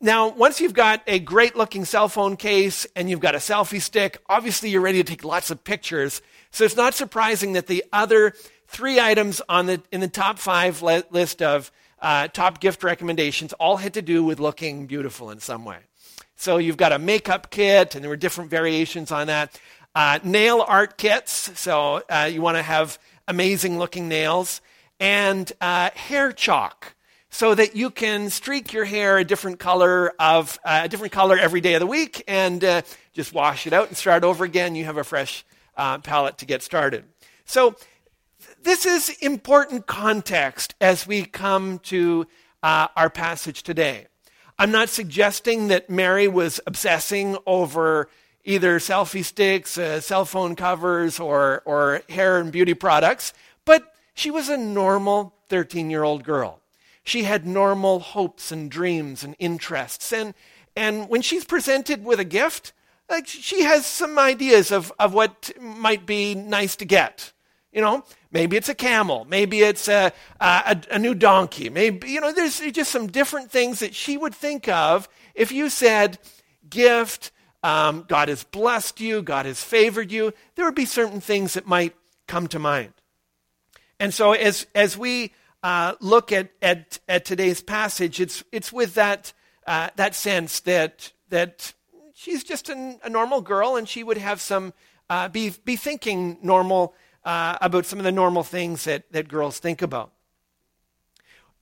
now, once you've got a great looking cell phone case and you've got a selfie stick, obviously you're ready to take lots of pictures. So it's not surprising that the other three items on the, in the top five le- list of uh, top gift recommendations all had to do with looking beautiful in some way. So you've got a makeup kit, and there were different variations on that. Uh, nail art kits, so uh, you want to have amazing looking nails. And uh, hair chalk so that you can streak your hair a different color of uh, a different color every day of the week and uh, just wash it out and start over again. You have a fresh uh, palette to get started. So this is important context as we come to uh, our passage today. I'm not suggesting that Mary was obsessing over either selfie sticks, uh, cell phone covers, or, or hair and beauty products, but she was a normal 13 year old girl. She had normal hopes and dreams and interests. And, and when she's presented with a gift, like she has some ideas of, of what might be nice to get. You know, maybe it's a camel, maybe it's a, a, a, new donkey, maybe, you know, there's just some different things that she would think of if you said, gift, um, God has blessed you, God has favored you. There would be certain things that might come to mind. And so as, as we uh, look at, at, at today's passage, it's, it's with that, uh, that sense that, that she's just an, a normal girl and she would have some, uh, be, be thinking normal uh, about some of the normal things that, that girls think about.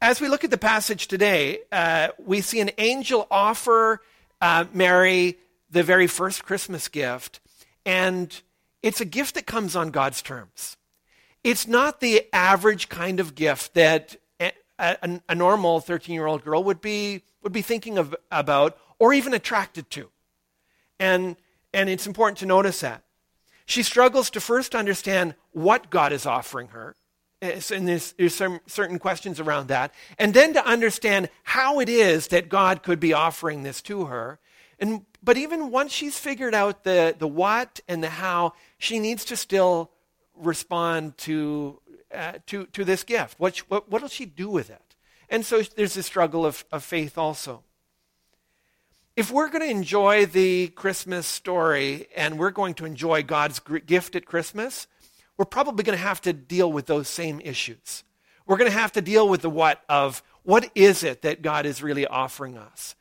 As we look at the passage today, uh, we see an angel offer uh, Mary the very first Christmas gift, and it's a gift that comes on God's terms. It's not the average kind of gift that a, a, a normal 13 year old girl would be, would be thinking of, about or even attracted to. And, and it's important to notice that. She struggles to first understand what God is offering her. Eh, and there's, there's some certain questions around that. And then to understand how it is that God could be offering this to her. And, but even once she's figured out the, the what and the how, she needs to still respond to, uh, to, to this gift? What, what, what will she do with it? And so there's a struggle of, of faith also. If we're going to enjoy the Christmas story and we're going to enjoy God's gift at Christmas, we're probably going to have to deal with those same issues. We're going to have to deal with the what of what is it that God is really offering us?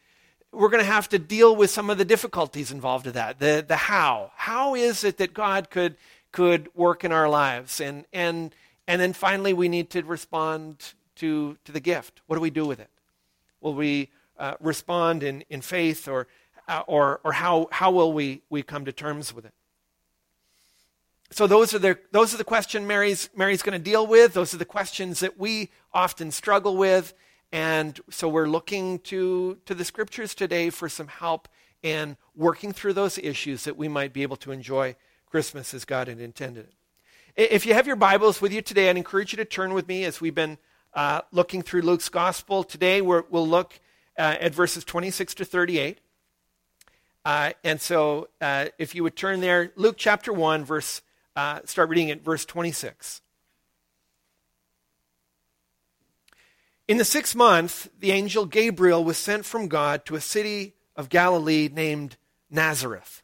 We're going to have to deal with some of the difficulties involved in that, the, the how. How is it that God could could work in our lives. And, and, and then finally, we need to respond to, to the gift. What do we do with it? Will we uh, respond in, in faith, or, uh, or, or how, how will we, we come to terms with it? So those are the those are the questions Mary's Mary's going to deal with. Those are the questions that we often struggle with, and so we're looking to to the scriptures today for some help in working through those issues that we might be able to enjoy Christmas as God had intended it. If you have your Bibles with you today, I'd encourage you to turn with me as we've been uh, looking through Luke's Gospel. Today we will look uh, at verses 26 to 38. Uh, and so uh, if you would turn there, Luke chapter 1, verse, uh, start reading at verse 26. In the sixth month, the angel Gabriel was sent from God to a city of Galilee named Nazareth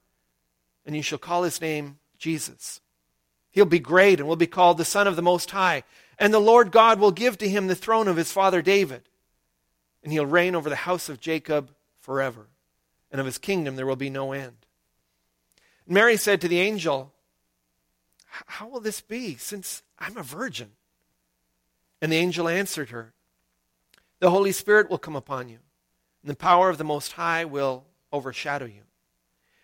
and you shall call his name Jesus. He'll be great and will be called the Son of the Most High. And the Lord God will give to him the throne of his father David. And he'll reign over the house of Jacob forever. And of his kingdom there will be no end. Mary said to the angel, How will this be, since I'm a virgin? And the angel answered her, The Holy Spirit will come upon you, and the power of the Most High will overshadow you.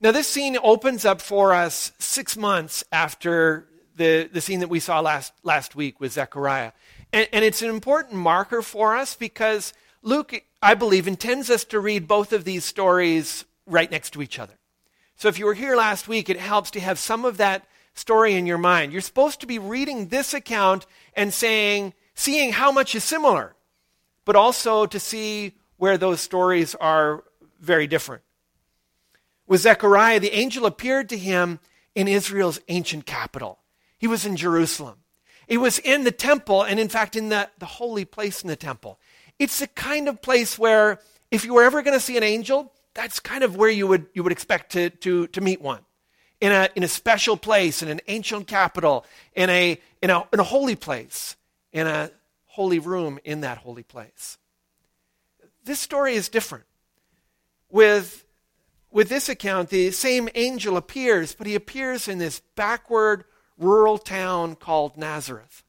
Now, this scene opens up for us six months after the, the scene that we saw last, last week with Zechariah. And, and it's an important marker for us because Luke, I believe, intends us to read both of these stories right next to each other. So if you were here last week, it helps to have some of that story in your mind. You're supposed to be reading this account and saying, seeing how much is similar, but also to see where those stories are very different. With Zechariah, the angel appeared to him in Israel's ancient capital. He was in Jerusalem. He was in the temple, and in fact, in the, the holy place in the temple. It's the kind of place where, if you were ever going to see an angel, that's kind of where you would, you would expect to, to, to meet one. In a, in a special place, in an ancient capital, in a, in, a, in a holy place, in a holy room in that holy place. This story is different. With with this account, the same angel appears, but he appears in this backward rural town called Nazareth.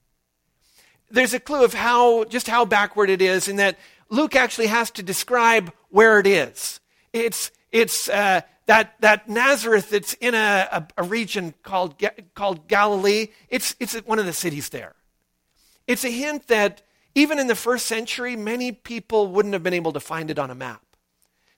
There's a clue of how, just how backward it is in that Luke actually has to describe where it is. It's, it's uh, that, that Nazareth that's in a, a, a region called, called Galilee. It's, it's one of the cities there. It's a hint that even in the first century, many people wouldn't have been able to find it on a map.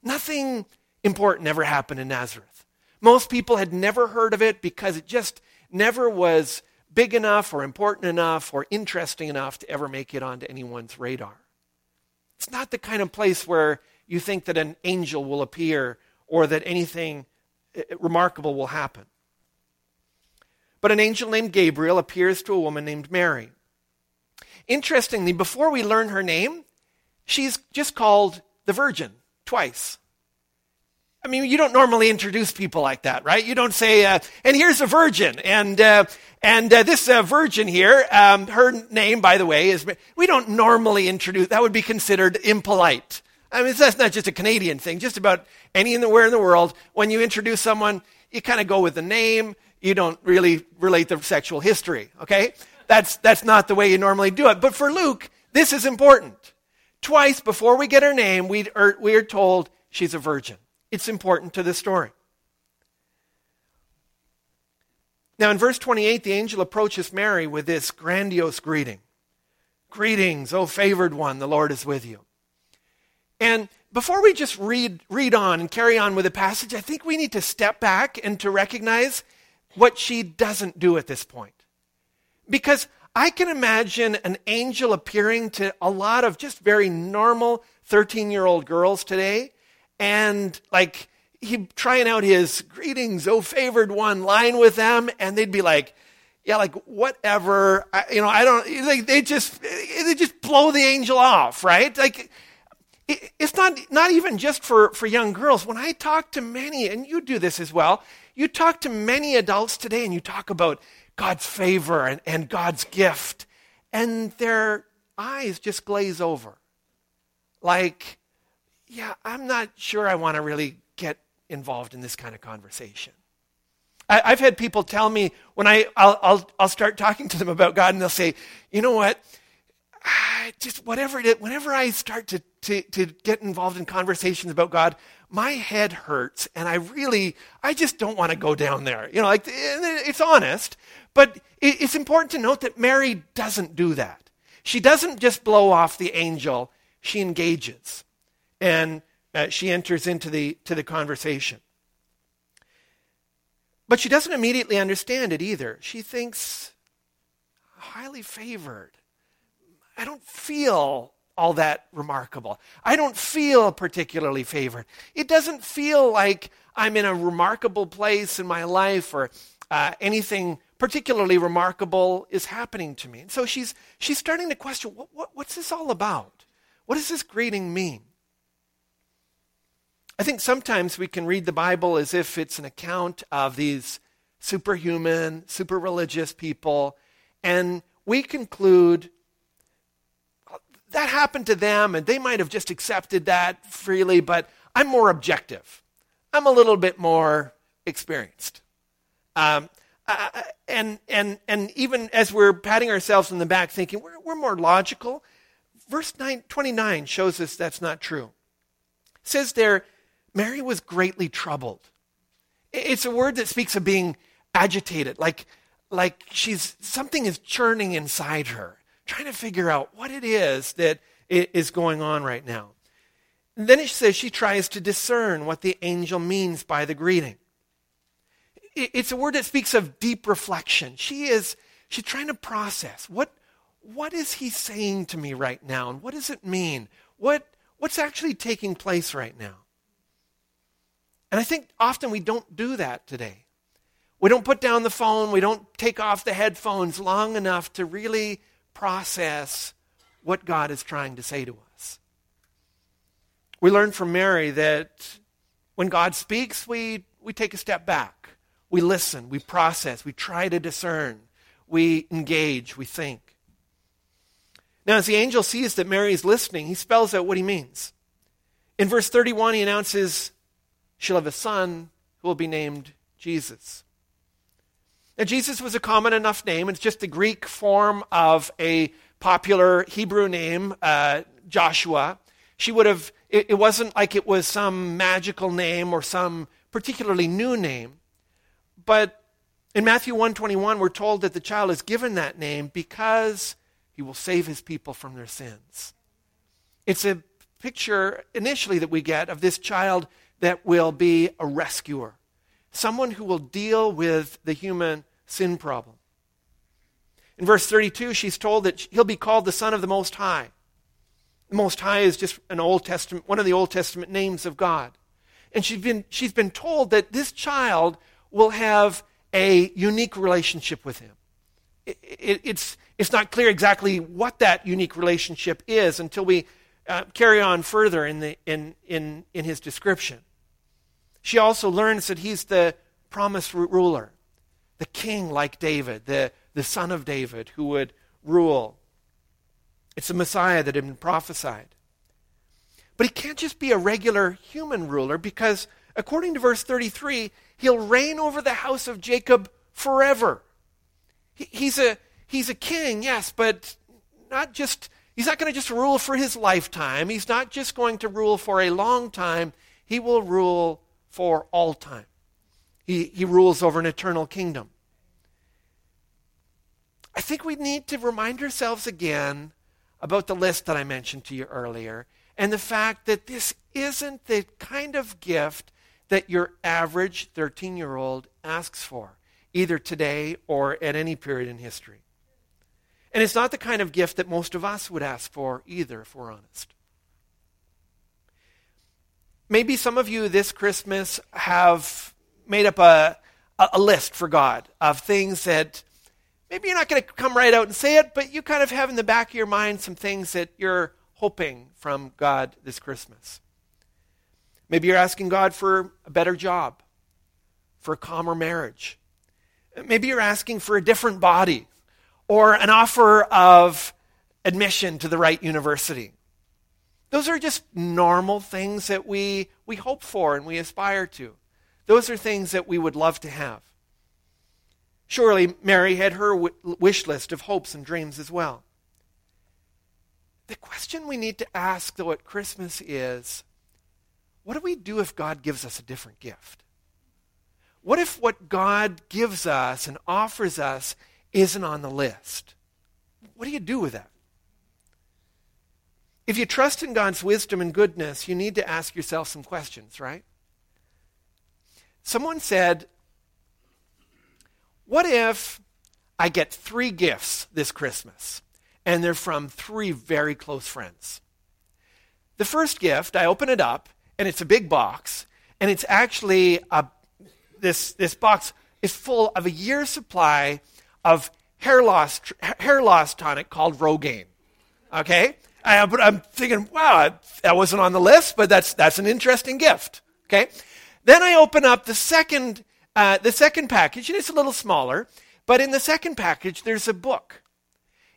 Nothing important ever happened in Nazareth. Most people had never heard of it because it just never was big enough or important enough or interesting enough to ever make it onto anyone's radar. It's not the kind of place where you think that an angel will appear or that anything eh, eh, remarkable will happen. But an angel named Gabriel appears to a woman named Mary. Interestingly, before we learn her name, she's just called the Virgin twice. I mean, you don't normally introduce people like that, right? You don't say, uh, and here's a virgin, and uh, and uh, this uh, virgin here, um, her name, by the way, is. We don't normally introduce. That would be considered impolite. I mean, that's not just a Canadian thing. Just about anywhere in the world, when you introduce someone, you kind of go with the name. You don't really relate the sexual history. Okay, that's that's not the way you normally do it. But for Luke, this is important. Twice before we get her name, we are, are told she's a virgin. It's important to the story. Now, in verse 28, the angel approaches Mary with this grandiose greeting Greetings, O favored one, the Lord is with you. And before we just read, read on and carry on with the passage, I think we need to step back and to recognize what she doesn't do at this point. Because I can imagine an angel appearing to a lot of just very normal 13 year old girls today and like he trying out his greetings, oh favored one line with them, and they'd be like, yeah, like whatever, I, you know, I don't, like they just, they just blow the angel off, right? Like, it, it's not, not even just for, for young girls. When I talk to many, and you do this as well, you talk to many adults today and you talk about God's favor and, and God's gift, and their eyes just glaze over. Like, yeah, I'm not sure I want to really get involved in this kind of conversation. I, have had people tell me when I, I'll, I'll, I'll start talking to them about God, and they'll say, you know what? I just whatever it is, whenever I start to, to, to get involved in conversations about God, my head hurts, and I really, I just don't want to go down there. You know, like it's honest, but it's important to note that Mary doesn't do that. She doesn't just blow off the angel; she engages and uh, she enters into the, to the conversation. But she doesn't immediately understand it either. She thinks, highly favored. I don't feel all that remarkable. I don't feel particularly favored. It doesn't feel like I'm in a remarkable place in my life or uh, anything particularly remarkable is happening to me. And so she's, she's starting to question what, what, what's this all about? What does this greeting mean? I think sometimes we can read the Bible as if it's an account of these superhuman, super religious people, and we conclude that happened to them and they might have just accepted that freely, but I'm more objective. I'm a little bit more experienced. Um, uh, and, and, and even as we're patting ourselves on the back thinking we're, we're more logical, verse 9, 29 shows us that's not true. It says there, Mary was greatly troubled. It's a word that speaks of being agitated, like, like she's something is churning inside her, trying to figure out what it is that is going on right now. And then it says she tries to discern what the angel means by the greeting. It's a word that speaks of deep reflection. She is she's trying to process what what is he saying to me right now and what does it mean? What what's actually taking place right now? And I think often we don't do that today. We don't put down the phone, we don't take off the headphones long enough to really process what God is trying to say to us. We learn from Mary that when God speaks, we, we take a step back. We listen, we process, we try to discern, we engage, we think. Now, as the angel sees that Mary is listening, he spells out what he means. In verse 31, he announces, She'll have a son who will be named Jesus. Now, Jesus was a common enough name. It's just the Greek form of a popular Hebrew name, uh, Joshua. She would have, it, it wasn't like it was some magical name or some particularly new name. But in Matthew 121, we're told that the child is given that name because he will save his people from their sins. It's a picture initially that we get of this child that will be a rescuer, someone who will deal with the human sin problem. In verse 32, she's told that he'll be called the Son of the Most High. The Most High is just an Old Testament, one of the Old Testament names of God. And she's been, she's been told that this child will have a unique relationship with him. It, it, it's, it's not clear exactly what that unique relationship is until we uh, carry on further in, the, in, in, in his description. She also learns that he's the promised ruler the king like David, the, the son of David who would rule. It's the Messiah that had been prophesied. But he can't just be a regular human ruler because, according to verse 33, he'll reign over the house of Jacob forever. He, he's, a, he's a king, yes, but not just, he's not going to just rule for his lifetime. He's not just going to rule for a long time. He will rule for all time. He, he rules over an eternal kingdom. I think we need to remind ourselves again about the list that I mentioned to you earlier and the fact that this isn't the kind of gift that your average 13 year old asks for, either today or at any period in history. And it's not the kind of gift that most of us would ask for either, if we're honest. Maybe some of you this Christmas have made up a, a list for God of things that maybe you're not going to come right out and say it, but you kind of have in the back of your mind some things that you're hoping from God this Christmas. Maybe you're asking God for a better job, for a calmer marriage. Maybe you're asking for a different body or an offer of admission to the right university. Those are just normal things that we, we hope for and we aspire to. Those are things that we would love to have. Surely Mary had her wish list of hopes and dreams as well. The question we need to ask, though, at Christmas is what do we do if God gives us a different gift? What if what God gives us and offers us isn't on the list? What do you do with that? If you trust in God's wisdom and goodness, you need to ask yourself some questions, right? Someone said, What if I get three gifts this Christmas and they're from three very close friends? The first gift, I open it up and it's a big box and it's actually a, this, this box is full of a year's supply of hair loss, hair loss tonic called Rogaine. Okay? But I'm thinking, wow, that wasn't on the list, but that's, that's an interesting gift. Okay? Then I open up the second, uh, the second package, and it's a little smaller, but in the second package, there's a book.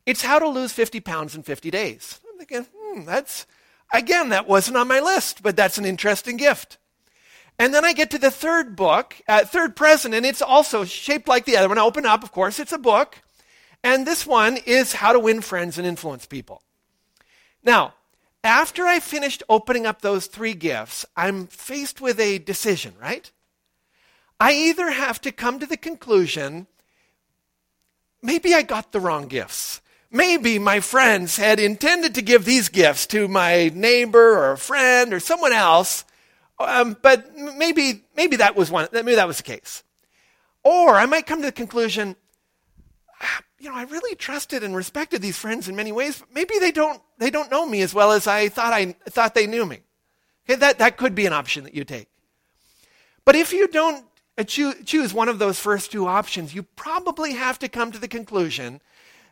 It's How to Lose 50 Pounds in 50 Days. I'm thinking, hmm, that's, again, that wasn't on my list, but that's an interesting gift. And then I get to the third book, uh, third present, and it's also shaped like the other one. I open up, of course, it's a book. And this one is How to Win Friends and Influence People. Now, after I finished opening up those three gifts, I'm faced with a decision, right? I either have to come to the conclusion maybe I got the wrong gifts. Maybe my friends had intended to give these gifts to my neighbor or a friend or someone else, um, but maybe, maybe that was one, maybe that was the case. Or I might come to the conclusion, you know, I really trusted and respected these friends in many ways, but maybe they don't, they don't know me as well as I thought, I thought they knew me. Okay, that, that could be an option that you take. But if you don't uh, choose one of those first two options, you probably have to come to the conclusion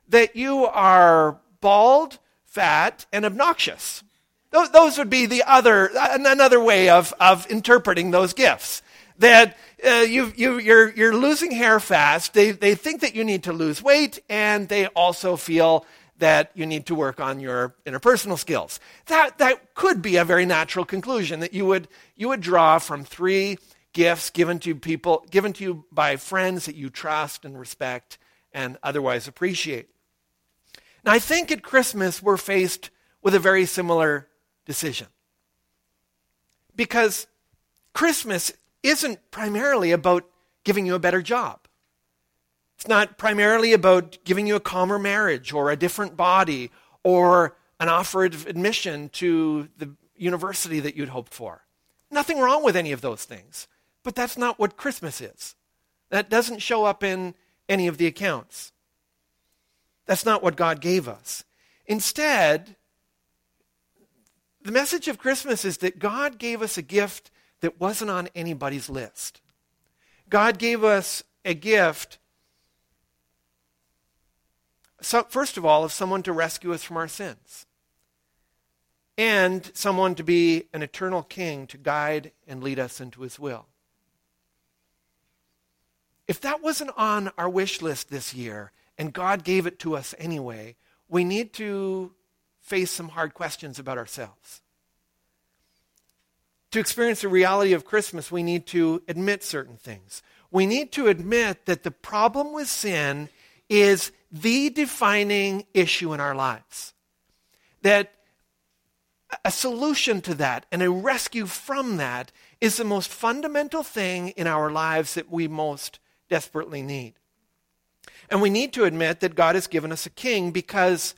that you are bald, fat, and obnoxious. Those would be the other, another way of, of interpreting those gifts that uh, you, you, you're, you're losing hair fast. They, they think that you need to lose weight, and they also feel that you need to work on your interpersonal skills. That, that could be a very natural conclusion that you would, you would draw from three gifts given to people, given to you by friends that you trust and respect and otherwise appreciate. Now, I think at Christmas we're faced with a very similar decision. Because Christmas isn't primarily about giving you a better job. It's not primarily about giving you a calmer marriage or a different body or an offer of admission to the university that you'd hoped for. Nothing wrong with any of those things. But that's not what Christmas is. That doesn't show up in any of the accounts. That's not what God gave us. Instead, the message of Christmas is that God gave us a gift that wasn't on anybody's list. God gave us a gift, so, first of all, of someone to rescue us from our sins, and someone to be an eternal king to guide and lead us into his will. If that wasn't on our wish list this year, and God gave it to us anyway, we need to face some hard questions about ourselves. To experience the reality of Christmas, we need to admit certain things. We need to admit that the problem with sin is the defining issue in our lives. That a solution to that and a rescue from that is the most fundamental thing in our lives that we most desperately need. And we need to admit that God has given us a king because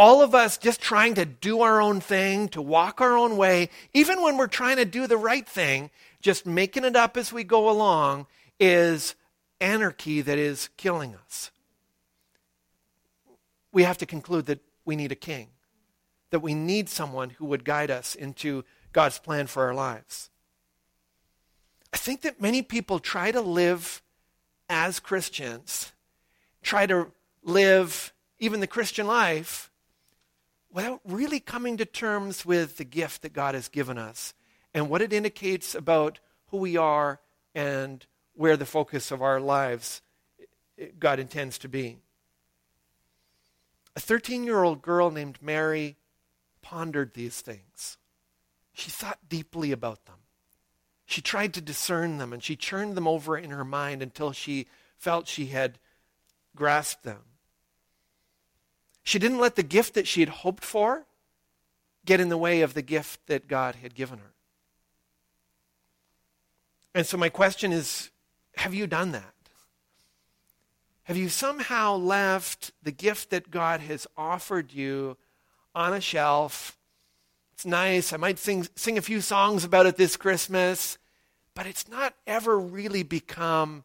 all of us just trying to do our own thing, to walk our own way, even when we're trying to do the right thing, just making it up as we go along is anarchy that is killing us. We have to conclude that we need a king, that we need someone who would guide us into God's plan for our lives. I think that many people try to live as Christians, try to live even the Christian life without really coming to terms with the gift that God has given us and what it indicates about who we are and where the focus of our lives eh, eh, God intends to be. A 13 year old girl named Mary pondered these things. She thought deeply about them. She tried to discern them and she churned them over in her mind until she felt she had grasped them. She didn't let the gift that she had hoped for get in the way of the gift that God had given her. And so, my question is have you done that? Have you somehow left the gift that God has offered you on a shelf? It's nice. I might sing, sing a few songs about it this Christmas, but it's not ever really become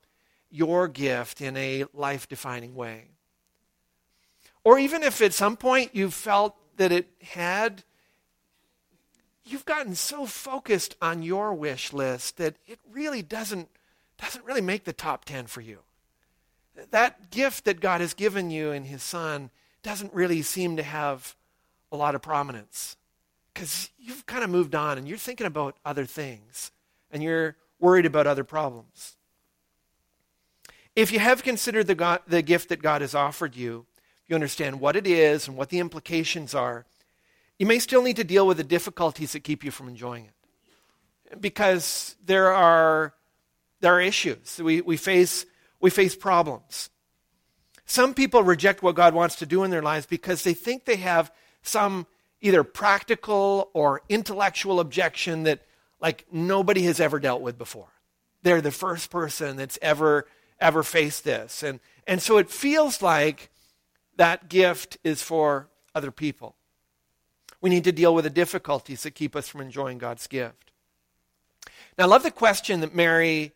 your gift in a life defining way. Or even if at some point you felt that it had, you've gotten so focused on your wish list that it really doesn't, doesn't really make the top 10 for you. That gift that God has given you in His Son doesn't really seem to have a lot of prominence because you've kind of moved on and you're thinking about other things and you're worried about other problems. If you have considered the, God, the gift that God has offered you, you understand what it is and what the implications are, you may still need to deal with the difficulties that keep you from enjoying it. Because there are, there are issues. We, we, face, we face problems. Some people reject what God wants to do in their lives because they think they have some either practical or intellectual objection that like nobody has ever dealt with before. They're the first person that's ever ever faced this. And and so it feels like that gift is for other people. We need to deal with the difficulties that keep us from enjoying God's gift. Now, I love the question that Mary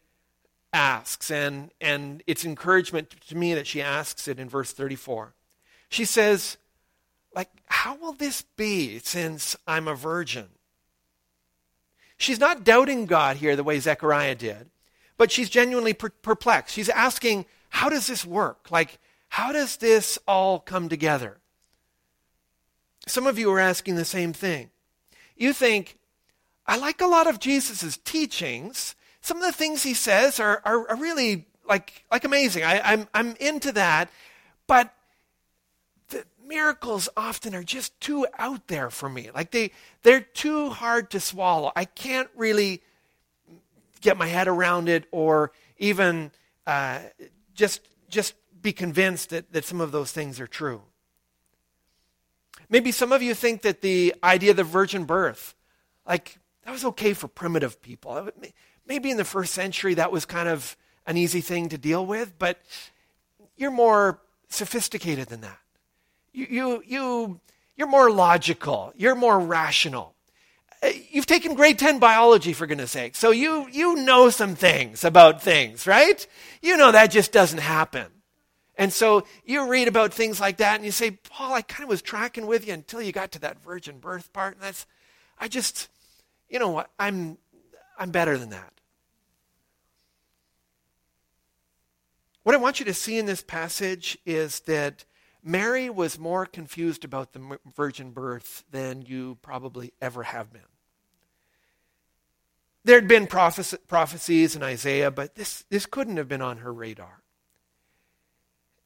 asks, and, and it's encouragement to me that she asks it in verse 34. She says, like, how will this be since I'm a virgin? She's not doubting God here the way Zechariah did, but she's genuinely per- perplexed. She's asking, how does this work? Like, how does this all come together? Some of you are asking the same thing. You think, I like a lot of Jesus' teachings, some of the things he says are, are, are really like, like amazing. I, I'm, I'm into that. But the miracles often are just too out there for me. Like they, they're too hard to swallow. I can't really get my head around it or even uh, just, just be convinced that, that some of those things are true. Maybe some of you think that the idea of the virgin birth, like, that was okay for primitive people maybe in the first century that was kind of an easy thing to deal with, but you're more sophisticated than that. You, you, you, you're more logical, you're more rational. Uh, you've taken grade 10 biology, for goodness sake. So you, you know some things about things, right? You know that just doesn't happen. And so you read about things like that and you say, Paul, I kind of was tracking with you until you got to that virgin birth part. And that's, I just, you know what, I'm, I'm better than that. What I want you to see in this passage is that Mary was more confused about the virgin birth than you probably ever have been. There had been prophecies in Isaiah, but this, this couldn't have been on her radar.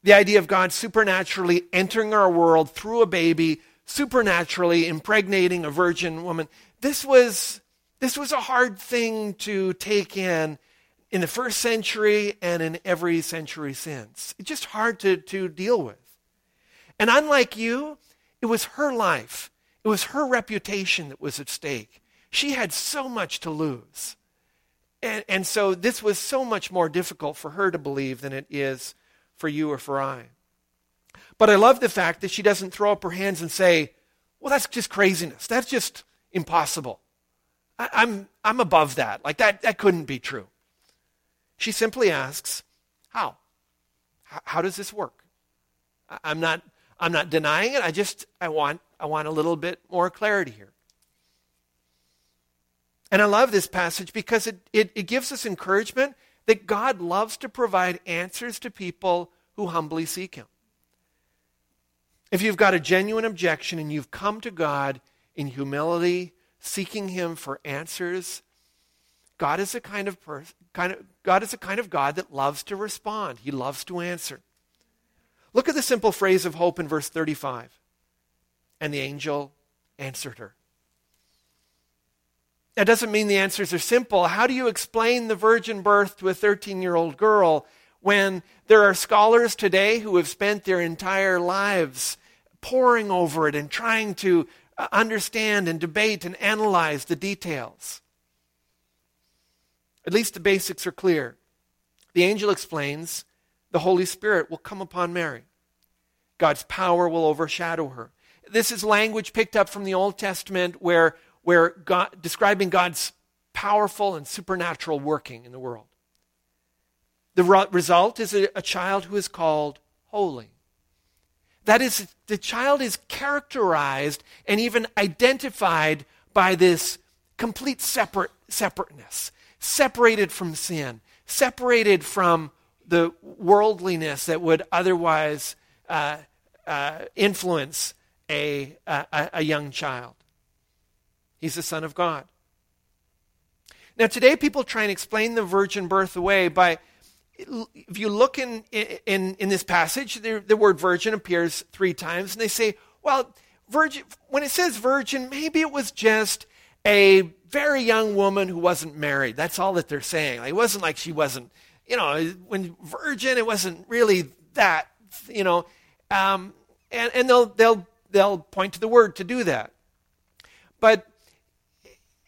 The idea of God supernaturally entering our world through a baby, supernaturally impregnating a virgin woman, this was, this was a hard thing to take in in the first century and in every century since. It's just hard to, to deal with. And unlike you, it was her life, it was her reputation that was at stake. She had so much to lose. And, and so this was so much more difficult for her to believe than it is for you or for I. But I love the fact that she doesn't throw up her hands and say, well, that's just craziness. That's just impossible. I, I'm, I'm above that. Like, that, that couldn't be true. She simply asks, How? How does this work? I'm not, I'm not denying it. I just I want, I want a little bit more clarity here. And I love this passage because it, it, it gives us encouragement that God loves to provide answers to people who humbly seek Him. If you've got a genuine objection and you've come to God in humility, seeking Him for answers, God is a kind of person, kind of, God is a kind of God that loves to respond. He loves to answer. Look at the simple phrase of hope in verse 35. And the angel answered her. That doesn't mean the answers are simple. How do you explain the virgin birth to a 13 year old girl when there are scholars today who have spent their entire lives poring over it and trying to uh, understand and debate and analyze the details? At least the basics are clear. The angel explains the Holy Spirit will come upon Mary. God's power will overshadow her. This is language picked up from the Old Testament where, where God, describing God's powerful and supernatural working in the world. The result is a, a child who is called holy. That is, the child is characterized and even identified by this complete separate, separateness separated from sin, separated from the worldliness that would otherwise uh, uh, influence a, a, a young child. He's the Son of God. Now, today people try and explain the virgin birth away by, if you look in, in, in this passage, the, the word virgin appears three times, and they say, well, virgin, when it says virgin, maybe it was just a very young woman who wasn't married. That's all that they're saying. Like, it wasn't like she wasn't, you know, when virgin, it wasn't really that, you know. Um, and, and they'll, they'll, they'll point to the word to do that. But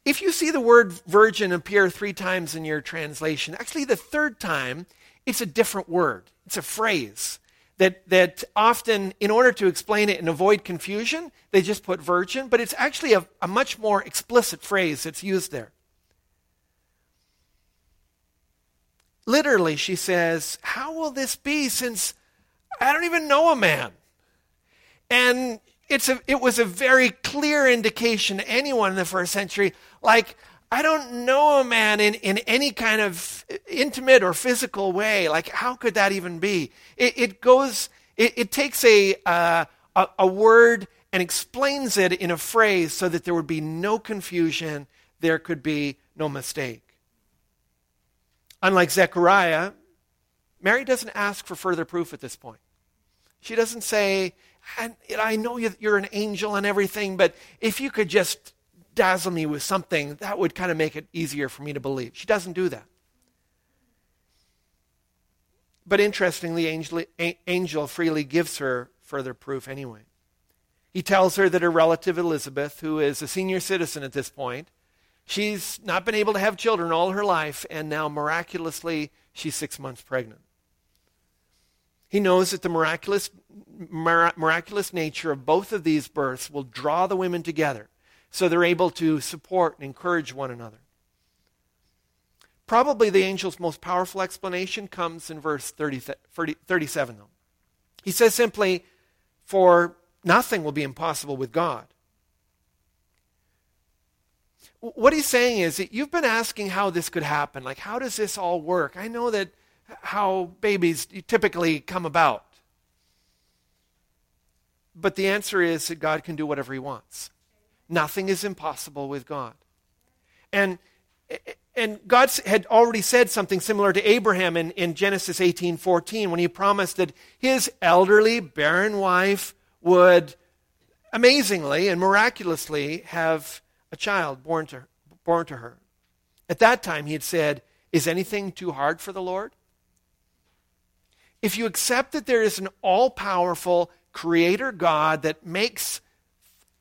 if you see the word virgin appear three times in your translation, actually the third time, it's a different word. It's a phrase that, that often, in order to explain it and avoid confusion, they just put virgin, but it's actually a, a much more explicit phrase that's used there. Literally, she says, How will this be since I don't even know a man? And it's a, it was a very clear indication to anyone in the first century like, I don't know a man in, in any kind of intimate or physical way. Like, how could that even be? It, it goes, it, it takes a, uh, a, a word and explains it in a phrase so that there would be no confusion, there could be no mistake. Unlike Zechariah, Mary doesn't ask for further proof at this point. She doesn't say, I know you're an angel and everything, but if you could just dazzle me with something, that would kind of make it easier for me to believe. She doesn't do that. But interestingly, angel, angel freely gives her further proof anyway. He tells her that her relative Elizabeth, who is a senior citizen at this point, she's not been able to have children all her life, and now miraculously she's six months pregnant. He knows that the miraculous, miraculous nature of both of these births will draw the women together so they're able to support and encourage one another. Probably the angel's most powerful explanation comes in verse 30, 30, 37, though. He says simply, For nothing will be impossible with God. What he's saying is that you've been asking how this could happen. Like, how does this all work? I know that how babies typically come about. But the answer is that God can do whatever he wants. Nothing is impossible with God. And, and God had already said something similar to Abraham in, in Genesis 18 14 when he promised that his elderly, barren wife would amazingly and miraculously have a child born to, born to her. At that time, he had said, Is anything too hard for the Lord? If you accept that there is an all powerful creator God that makes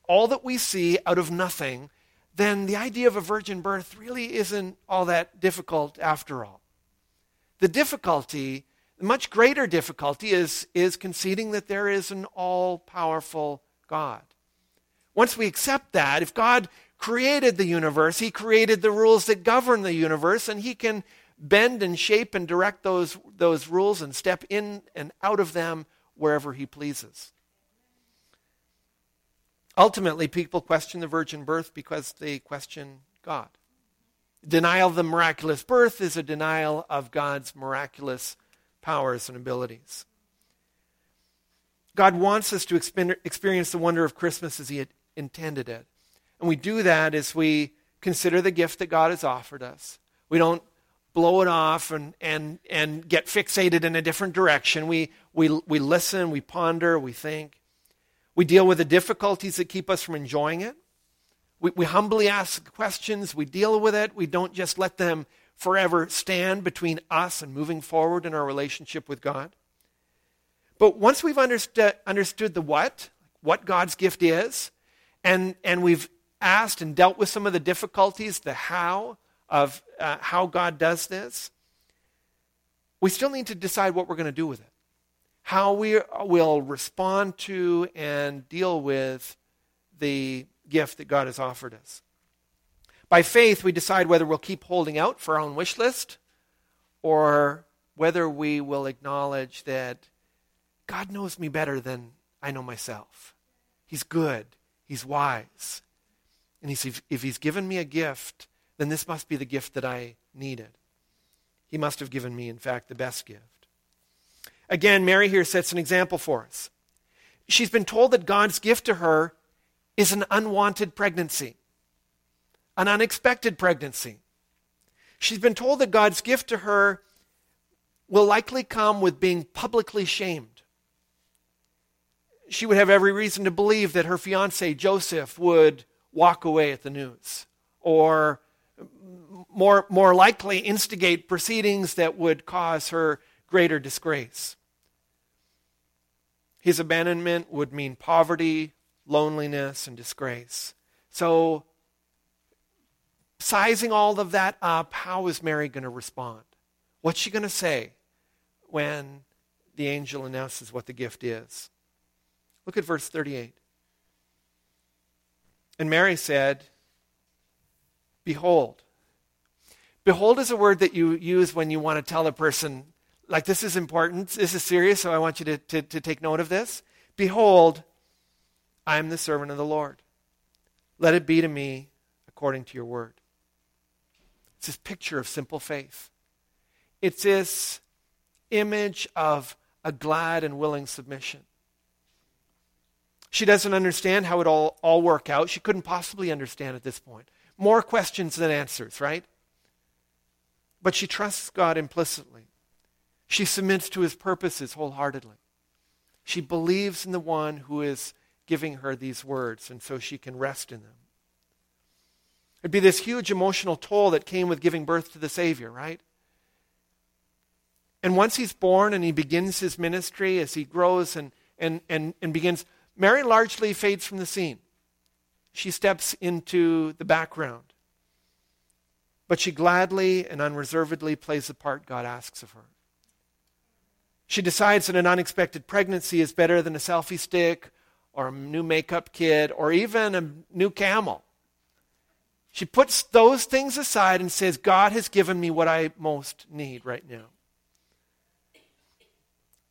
all that we see out of nothing, then the idea of a virgin birth really isn't all that difficult after all. The difficulty, the much greater difficulty, is, is conceding that there is an all powerful God. Once we accept that, if God created the universe, He created the rules that govern the universe, and He can bend and shape and direct those, those rules and step in and out of them wherever He pleases. Ultimately, people question the virgin birth because they question God. Denial of the miraculous birth is a denial of God's miraculous powers and abilities. God wants us to experience the wonder of Christmas as He intended it. And we do that as we consider the gift that God has offered us. We don't blow it off and, and, and get fixated in a different direction. We, we, we listen, we ponder, we think. We deal with the difficulties that keep us from enjoying it. We, we humbly ask questions. We deal with it. We don't just let them forever stand between us and moving forward in our relationship with God. But once we've understood, understood the what, what God's gift is, and, and we've asked and dealt with some of the difficulties, the how of uh, how God does this, we still need to decide what we're going to do with it how we will respond to and deal with the gift that God has offered us. By faith, we decide whether we'll keep holding out for our own wish list or whether we will acknowledge that God knows me better than I know myself. He's good, He's wise. And he's, if He's given me a gift, then this must be the gift that I needed. He must have given me, in fact, the best gift. Again, Mary here sets an example for us. She's been told that God's gift to her is an unwanted pregnancy, an unexpected pregnancy. She's been told that God's gift to her will likely come with being publicly shamed. she would have every reason to believe that her fiance, Joseph, would walk away at the news, or more, more likely instigate proceedings that would cause her greater disgrace. His abandonment would mean poverty, loneliness, and disgrace. So, sizing all of that up, how is Mary going to respond? What's she going to say when the angel announces what the gift is? Look at verse 38. And Mary said, Behold. Behold is a word that you use when you want to tell a person, like, this is important, this is serious, so I want you to, to, to take note of this. Behold, I am the servant of the Lord. Let it be to me according to your word. It's this picture of simple faith. It's this image of a glad and willing submission. She doesn't understand how it all, all work out. She couldn't possibly understand at this point. More questions than answers, right? But she trusts God implicitly. She submits to his purposes wholeheartedly. She believes in the one who is giving her these words, and so she can rest in them. It'd be this huge emotional toll that came with giving birth to the Savior, right? And once he's born and he begins his ministry, as he grows and, and, and, and begins Mary largely fades from the scene. She steps into the background. But she gladly and unreservedly plays the part God asks of her. She decides that an unexpected pregnancy is better than a selfie stick or a new makeup kit or even a new camel. She puts those things aside and says, God has given me what I most need right now.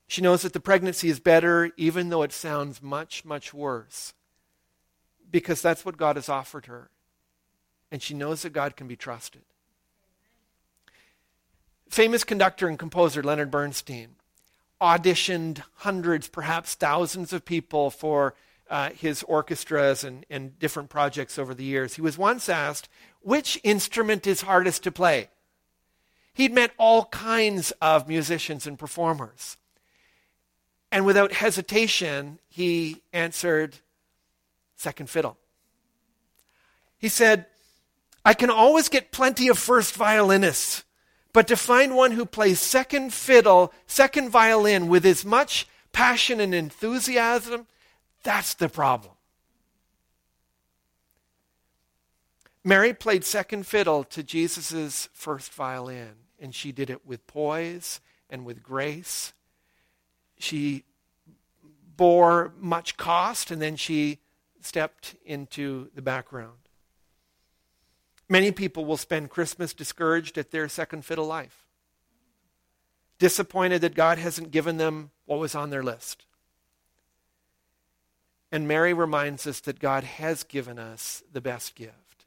She knows that the pregnancy is better, even though it sounds much, much worse, because that's what God has offered her. And she knows that God can be trusted. Famous conductor and composer Leonard Bernstein auditioned hundreds, perhaps thousands of people for uh, his orchestras and, and different projects over the years. He was once asked, which instrument is hardest to play? He'd met all kinds of musicians and performers. And without hesitation, he answered, second fiddle. He said, I can always get plenty of first violinists, but to find one who plays second fiddle, second violin with as much passion and enthusiasm, that's the problem. Mary played second fiddle to Jesus' first violin, and she did it with poise and with grace she bore much cost and then she stepped into the background. Many people will spend Christmas discouraged at their second fiddle life, disappointed that God hasn't given them what was on their list. And Mary reminds us that God has given us the best gift.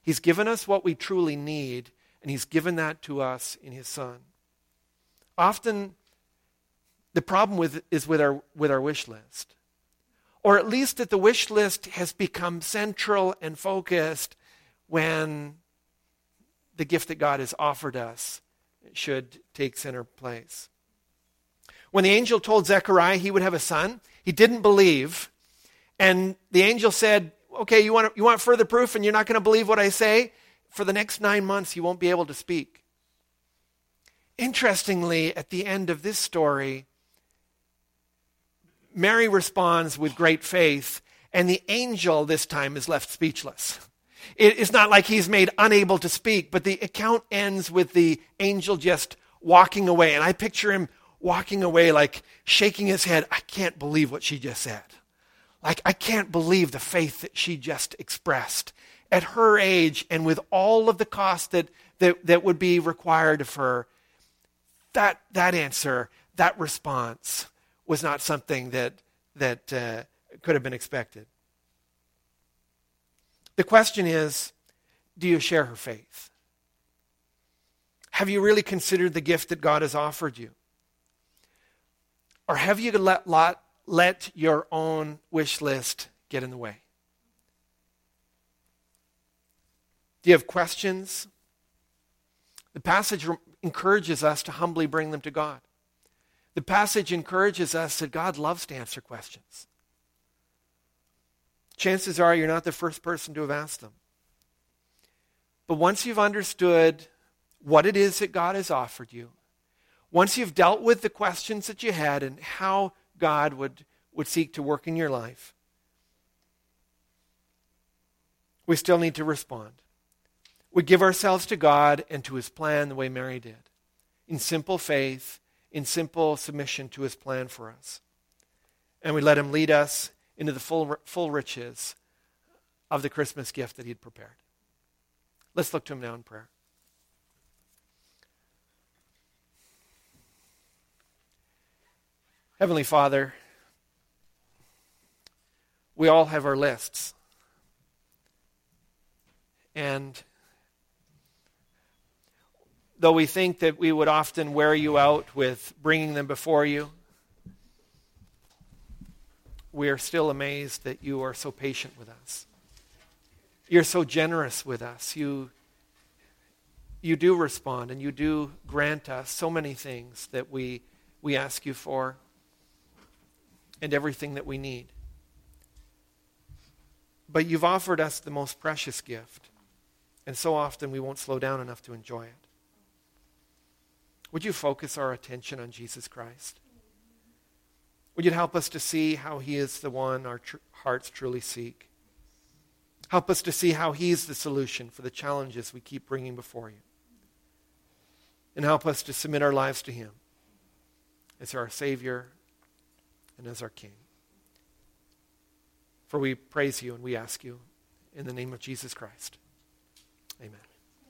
He's given us what we truly need, and He's given that to us in His Son. Often, the problem with, is with our, with our wish list. Or at least that the wish list has become central and focused when the gift that God has offered us should take center place. When the angel told Zechariah he would have a son, he didn't believe. And the angel said, Okay, you want, you want further proof and you're not going to believe what I say? For the next nine months, you won't be able to speak. Interestingly, at the end of this story, Mary responds with great faith, and the angel this time is left speechless. It's not like he's made unable to speak, but the account ends with the angel just walking away. And I picture him walking away, like shaking his head. I can't believe what she just said. Like, I can't believe the faith that she just expressed. At her age and with all of the cost that, that, that would be required of her, that, that answer, that response was not something that, that uh, could have been expected. The question is do you share her faith? Have you really considered the gift that God has offered you? Or have you let, let, let your own wish list get in the way? Do you have questions? The passage encourages us to humbly bring them to God. The passage encourages us that God loves to answer questions. Chances are you're not the first person to have asked them. But once you've understood what it is that God has offered you, once you've dealt with the questions that you had and how God would, would seek to work in your life, we still need to respond. We give ourselves to God and to his plan the way Mary did, in simple faith, in simple submission to his plan for us. And we let him lead us into the full, full riches of the Christmas gift that he had prepared. Let's look to him now in prayer. Heavenly Father, we all have our lists. And though we think that we would often wear you out with bringing them before you, we are still amazed that you are so patient with us. You're so generous with us. You, you do respond and you do grant us so many things that we, we ask you for and everything that we need. But you've offered us the most precious gift, and so often we won't slow down enough to enjoy it. Would you focus our attention on Jesus Christ? Would you help us to see how He is the one our tr- hearts truly seek? Help us to see how He's the solution for the challenges we keep bringing before you. And help us to submit our lives to Him as our Savior and as our King. For we praise you and we ask you in the name of Jesus Christ. Amen.